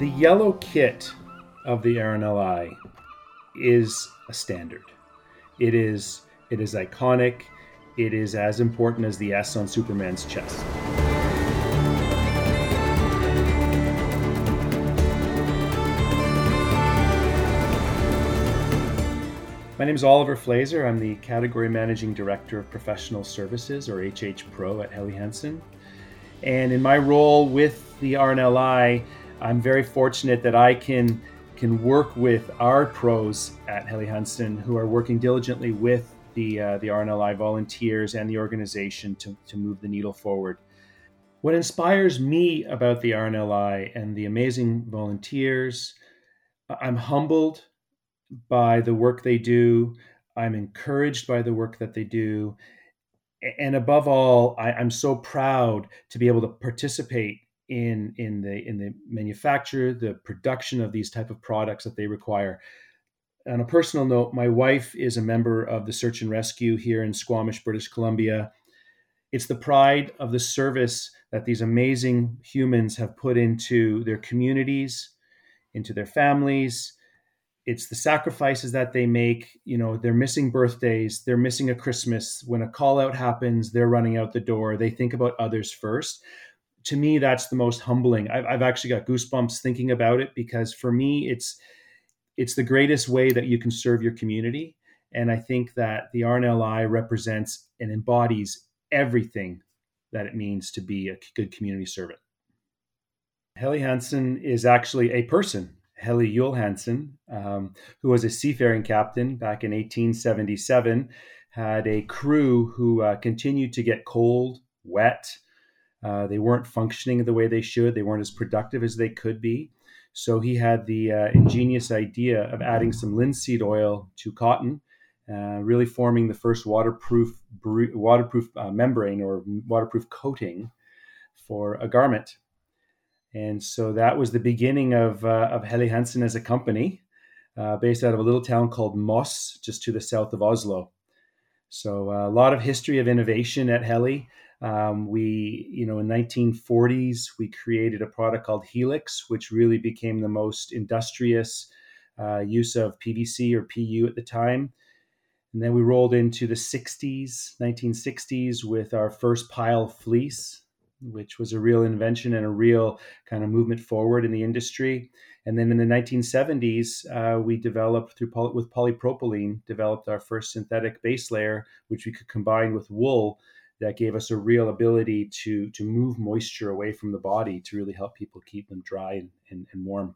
The yellow kit of the RNLI is a standard. It is it is iconic. It is as important as the S on Superman's chest. My name is Oliver Flaser. I'm the Category Managing Director of Professional Services, or HH Pro, at Helly Hansen. And in my role with the RNLI, I'm very fortunate that I can can work with our pros at Helly Hansen who are working diligently with the uh, the RNLI volunteers and the organization to, to move the needle forward. What inspires me about the RNLI and the amazing volunteers, I'm humbled by the work they do. I'm encouraged by the work that they do. And above all, I, I'm so proud to be able to participate in in the in the manufacture, the production of these type of products that they require. On a personal note, my wife is a member of the search and rescue here in Squamish, British Columbia. It's the pride of the service that these amazing humans have put into their communities, into their families. It's the sacrifices that they make. You know, they're missing birthdays, they're missing a Christmas. When a call out happens, they're running out the door. They think about others first to me, that's the most humbling. I've, I've actually got goosebumps thinking about it because for me, it's it's the greatest way that you can serve your community. And I think that the RNLI represents and embodies everything that it means to be a good community servant. Helly Hansen is actually a person, Helly Juell Hansen, um, who was a seafaring captain back in 1877, had a crew who uh, continued to get cold, wet, uh, they weren't functioning the way they should. They weren't as productive as they could be. So he had the uh, ingenious idea of adding some linseed oil to cotton, uh, really forming the first waterproof waterproof uh, membrane or waterproof coating for a garment. And so that was the beginning of uh, of Helly Hansen as a company, uh, based out of a little town called Moss, just to the south of Oslo. So a lot of history of innovation at Helly. Um, we, you know, in 1940s, we created a product called Helox, which really became the most industrious uh, use of PVC or PU at the time. And then we rolled into the 60s, 1960s, with our first pile fleece, which was a real invention and a real kind of movement forward in the industry. And then in the 1970s, uh, we developed through poly- with polypropylene, developed our first synthetic base layer, which we could combine with wool that gave us a real ability to to move moisture away from the body to really help people keep them dry and, and, and warm.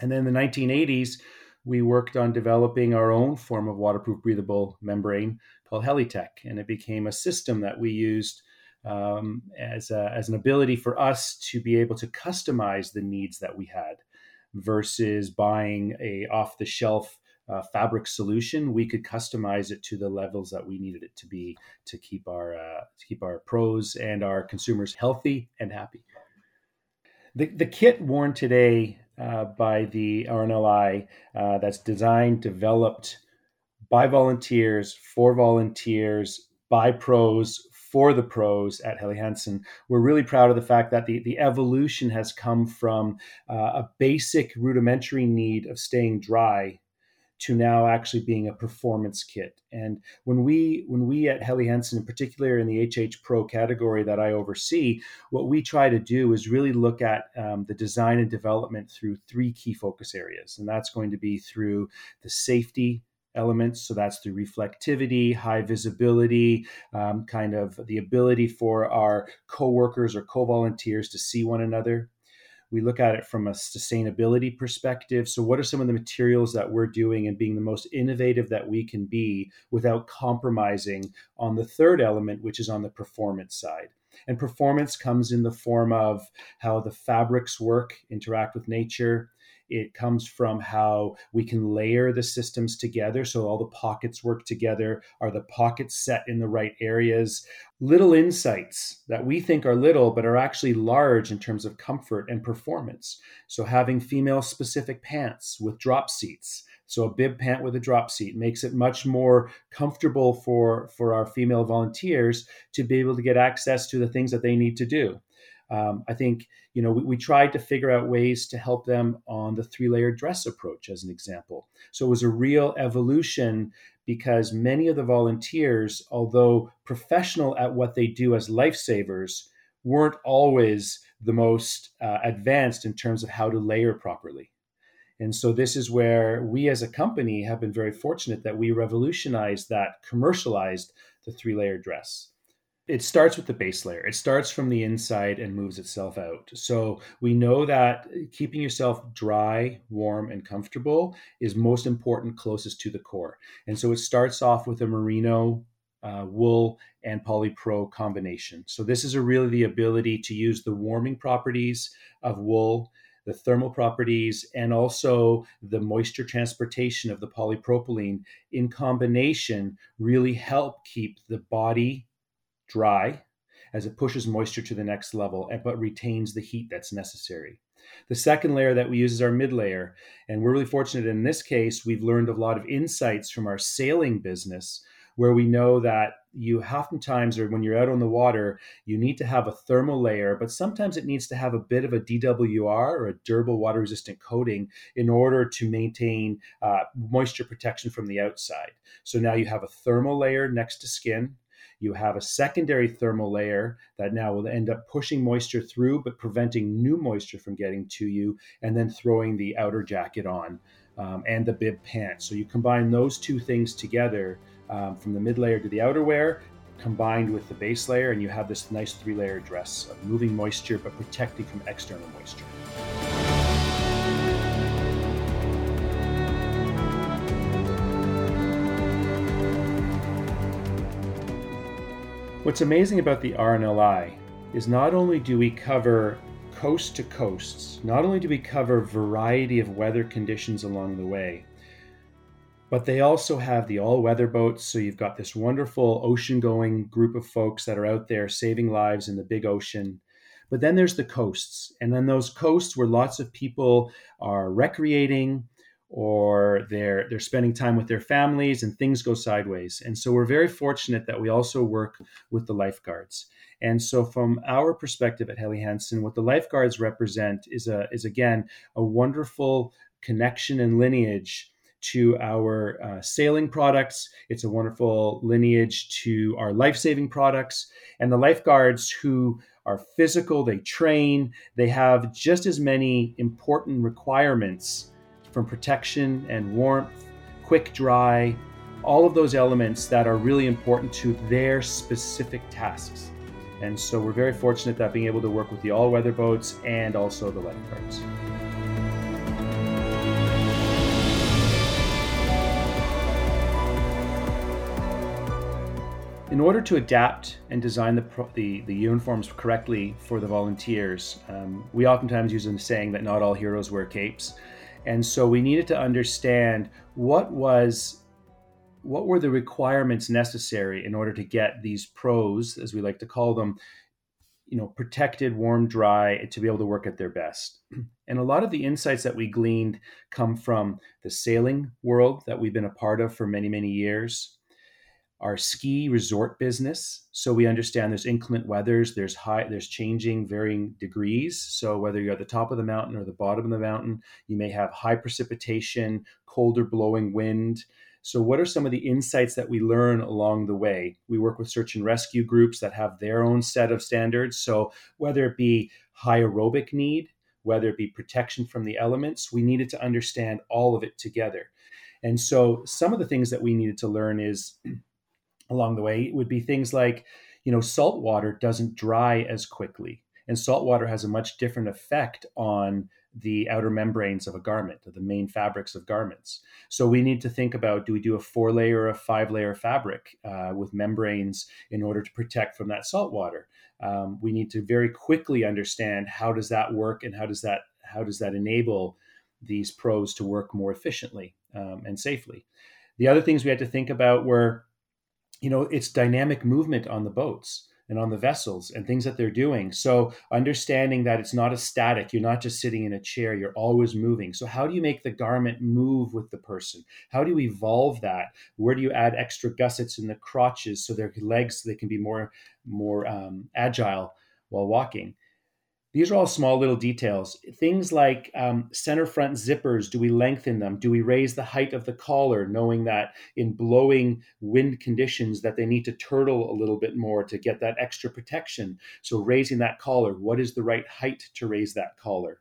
And then in the 1980s, we worked on developing our own form of waterproof breathable membrane called Helly Tech, and it became a system that we used um, as, a, as an ability for us to be able to customize the needs that we had versus buying a off the shelf uh, fabric solution, we could customize it to the levels that we needed it to be to keep our uh, to keep our pros and our consumers healthy and happy. The, the kit worn today uh, by the RNLI uh, that's designed, developed by volunteers, for volunteers, by pros, for the pros at Helly Hansen. We're really proud of the fact that the, the evolution has come from uh, a basic rudimentary need of staying dry to now actually being a performance kit. And when we when we at Helly Hansen, in particular in the HH Pro category that I oversee, what we try to do is really look at um, the design and development through three key focus areas, and that's going to be through the safety elements. So that's through reflectivity, high visibility, um, kind of the ability for our co-workers or co-volunteers to see one another we look at it from a sustainability perspective. So, what are some of the materials that we're doing and being the most innovative that we can be without compromising on the third element, which is on the performance side? And performance comes in the form of how the fabrics work, interact with nature, it comes from how we can layer the systems together so all the pockets work together. Are the pockets set in the right areas? Little insights that we think are little, but are actually large in terms of comfort and performance. So, having female specific pants with drop seats. So, a bib pant with a drop seat makes it much more comfortable for, for our female volunteers to be able to get access to the things that they need to do Um, I think you know we, we, tried to figure out ways to help them on the three layer dress approach, as an example. So it was a real evolution because many of the volunteers, although professional at what they do as lifesavers, weren't always the most uh, advanced in terms of how to layer properly. And so this is where we as a company have been very fortunate that we revolutionized that, commercialized the three layer dress. It starts with the base layer. It starts from the inside and moves itself out. So we know that keeping yourself dry, warm, and comfortable is most important closest to the core. And so it starts off with a merino uh, wool and polypro combination. So this is really the ability to use the warming properties of wool the thermal properties, and also the moisture transportation of the polypropylene in combination really help keep the body dry as it pushes moisture to the next level, but retains the heat that's necessary. The second layer that we use is our mid layer. And we're really fortunate in this case, we've learned a lot of insights from our sailing business where we know that you oftentimes or when you're out on the water you need to have a thermal layer but sometimes it needs to have a bit of a dwr or a durable water resistant coating in order to maintain uh, moisture protection from the outside so now you have a thermal layer next to skin you have a secondary thermal layer that now will end up pushing moisture through but preventing new moisture from getting to you and then throwing the outer jacket on um, and the bib pants so you combine those two things together um, from the mid layer to the outerwear combined with the base layer, and you have this nice three layer dress of moving moisture but protecting from external moisture. What's amazing about the RNLI is not only do we cover coast to coasts, not only do we cover variety of weather conditions along the way, but they also have the all weather boats. So you've got this wonderful ocean going group of folks that are out there saving lives in the big ocean. But then there's the coasts. And then those coasts where lots of people are recreating or they're they're spending time with their families and things go sideways. And so we're very fortunate that we also work with the lifeguards. And so from our perspective at Helly Hansen, what the lifeguards represent is a is again a wonderful connection and lineage to our uh, sailing products. It's a wonderful lineage to our life saving products. And the lifeguards who are physical, they train, they have just as many important requirements from protection and warmth, quick dry, all of those elements that are really important to their specific tasks. And so we're very fortunate that being able to work with the all weather boats and also the lifeguards. in order to adapt and design the, the, the uniforms correctly for the volunteers, um, we oftentimes use a saying that not all heroes wear capes. And so we needed to understand what was what were the requirements necessary in order to get these pros, as we like to call them, you know, protected, warm, dry, to be able to work at their best. And a lot of the insights that we gleaned come from the sailing world that we've been a part of for many, many years, our ski resort business. So we understand there's inclement weathers, there's high, there's changing varying degrees. So whether you're at the top of the mountain or the bottom of the mountain, you may have high precipitation, colder blowing wind. So what are some of the insights that we learn along the way? We work with search and rescue groups that have their own set of standards. So whether it be high aerobic need, whether it be protection from the elements, we needed to understand all of it together. And so some of the things that we needed to learn is along the way it would be things like, you know, salt water doesn't dry as quickly. And salt water has a much different effect on the outer membranes of a garment, or the main fabrics of garments. So we need to think about do we do a four layer or a five layer fabric uh, with membranes in order to protect from that salt water? Um, we need to very quickly understand how does that work and how does that how does that enable these pros to work more efficiently um, and safely. The other things we had to think about were you know it's dynamic movement on the boats and on the vessels and things that they're doing. So understanding that it's not a static you're not just sitting in a chair you're always moving. So how do you make the garment move with the person? How do you evolve that? Where do you add extra gussets in the crotches so their legs so they can be more more um, agile while walking These are all small little details. Things like um, center front zippers do we lengthen them? Do we raise the height of the collar, knowing that in blowing wind conditions that they need to turtle a little bit more to get that extra protection? So raising that collar, what is the right height to raise that collar?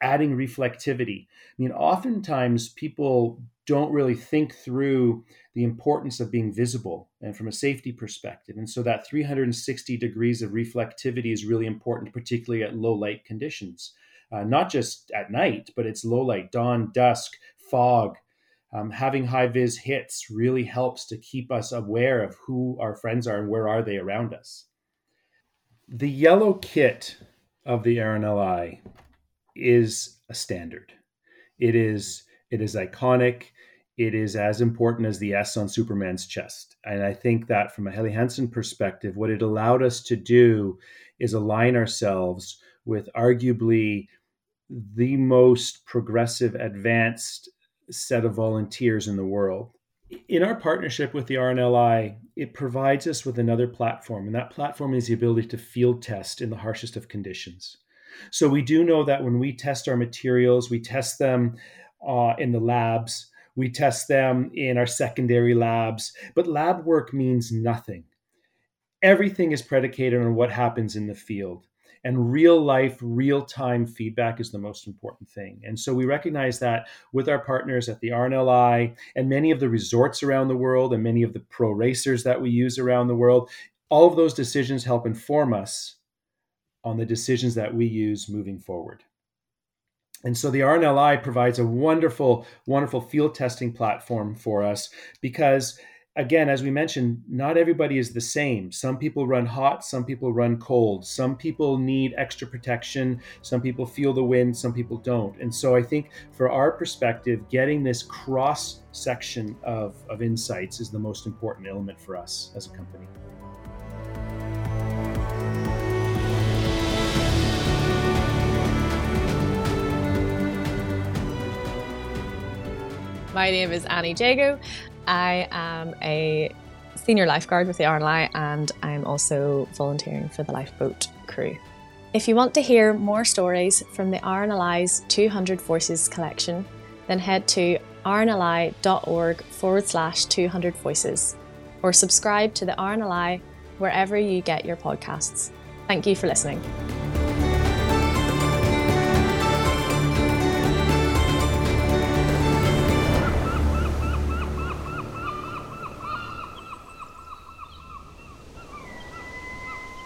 Adding reflectivity. I mean, oftentimes people don't really think through the importance of being visible and from a safety perspective. And so that 360 degrees of reflectivity is really important, particularly at low light conditions. Uh, not just at night, but it's low light, dawn, dusk, fog. Um, having high vis hits really helps to keep us aware of who our friends are and where are they around us. The yellow kit of the RNLI is a standard. It is it is iconic it is as important as the S on Superman's chest. And I think that from a Helly Hansen perspective, what it allowed us to do is align ourselves with arguably the most progressive, advanced set of volunteers in the world. In our partnership with the RNLI, it provides us with another platform, and that platform is the ability to field test in the harshest of conditions. So we do know that when we test our materials, we test them uh, in the labs we test them in our secondary labs, but lab work means nothing. Everything is predicated on what happens in the field. And real life, real time feedback is the most important thing. And so we recognize that with our partners at the RNLI and many of the resorts around the world and many of the pro racers that we use around the world, all of those decisions help inform us on the decisions that we use moving forward. And so the RNLI provides a wonderful, wonderful field testing platform for us because, again, as we mentioned, not everybody is the same. Some people run hot, some people run cold, some people need extra protection, some people feel the wind, some people don't. And so I think for our perspective, getting this cross section of, of insights is the most important element for us as a company. My name is Annie Jago. I am a senior lifeguard with the RNLI and I'm also volunteering for the lifeboat crew. If you want to hear more stories from the RNLI's 200 Voices collection, then head to rnli.org forward slash 200 voices or subscribe to the RNLI wherever you get your podcasts. Thank you for listening.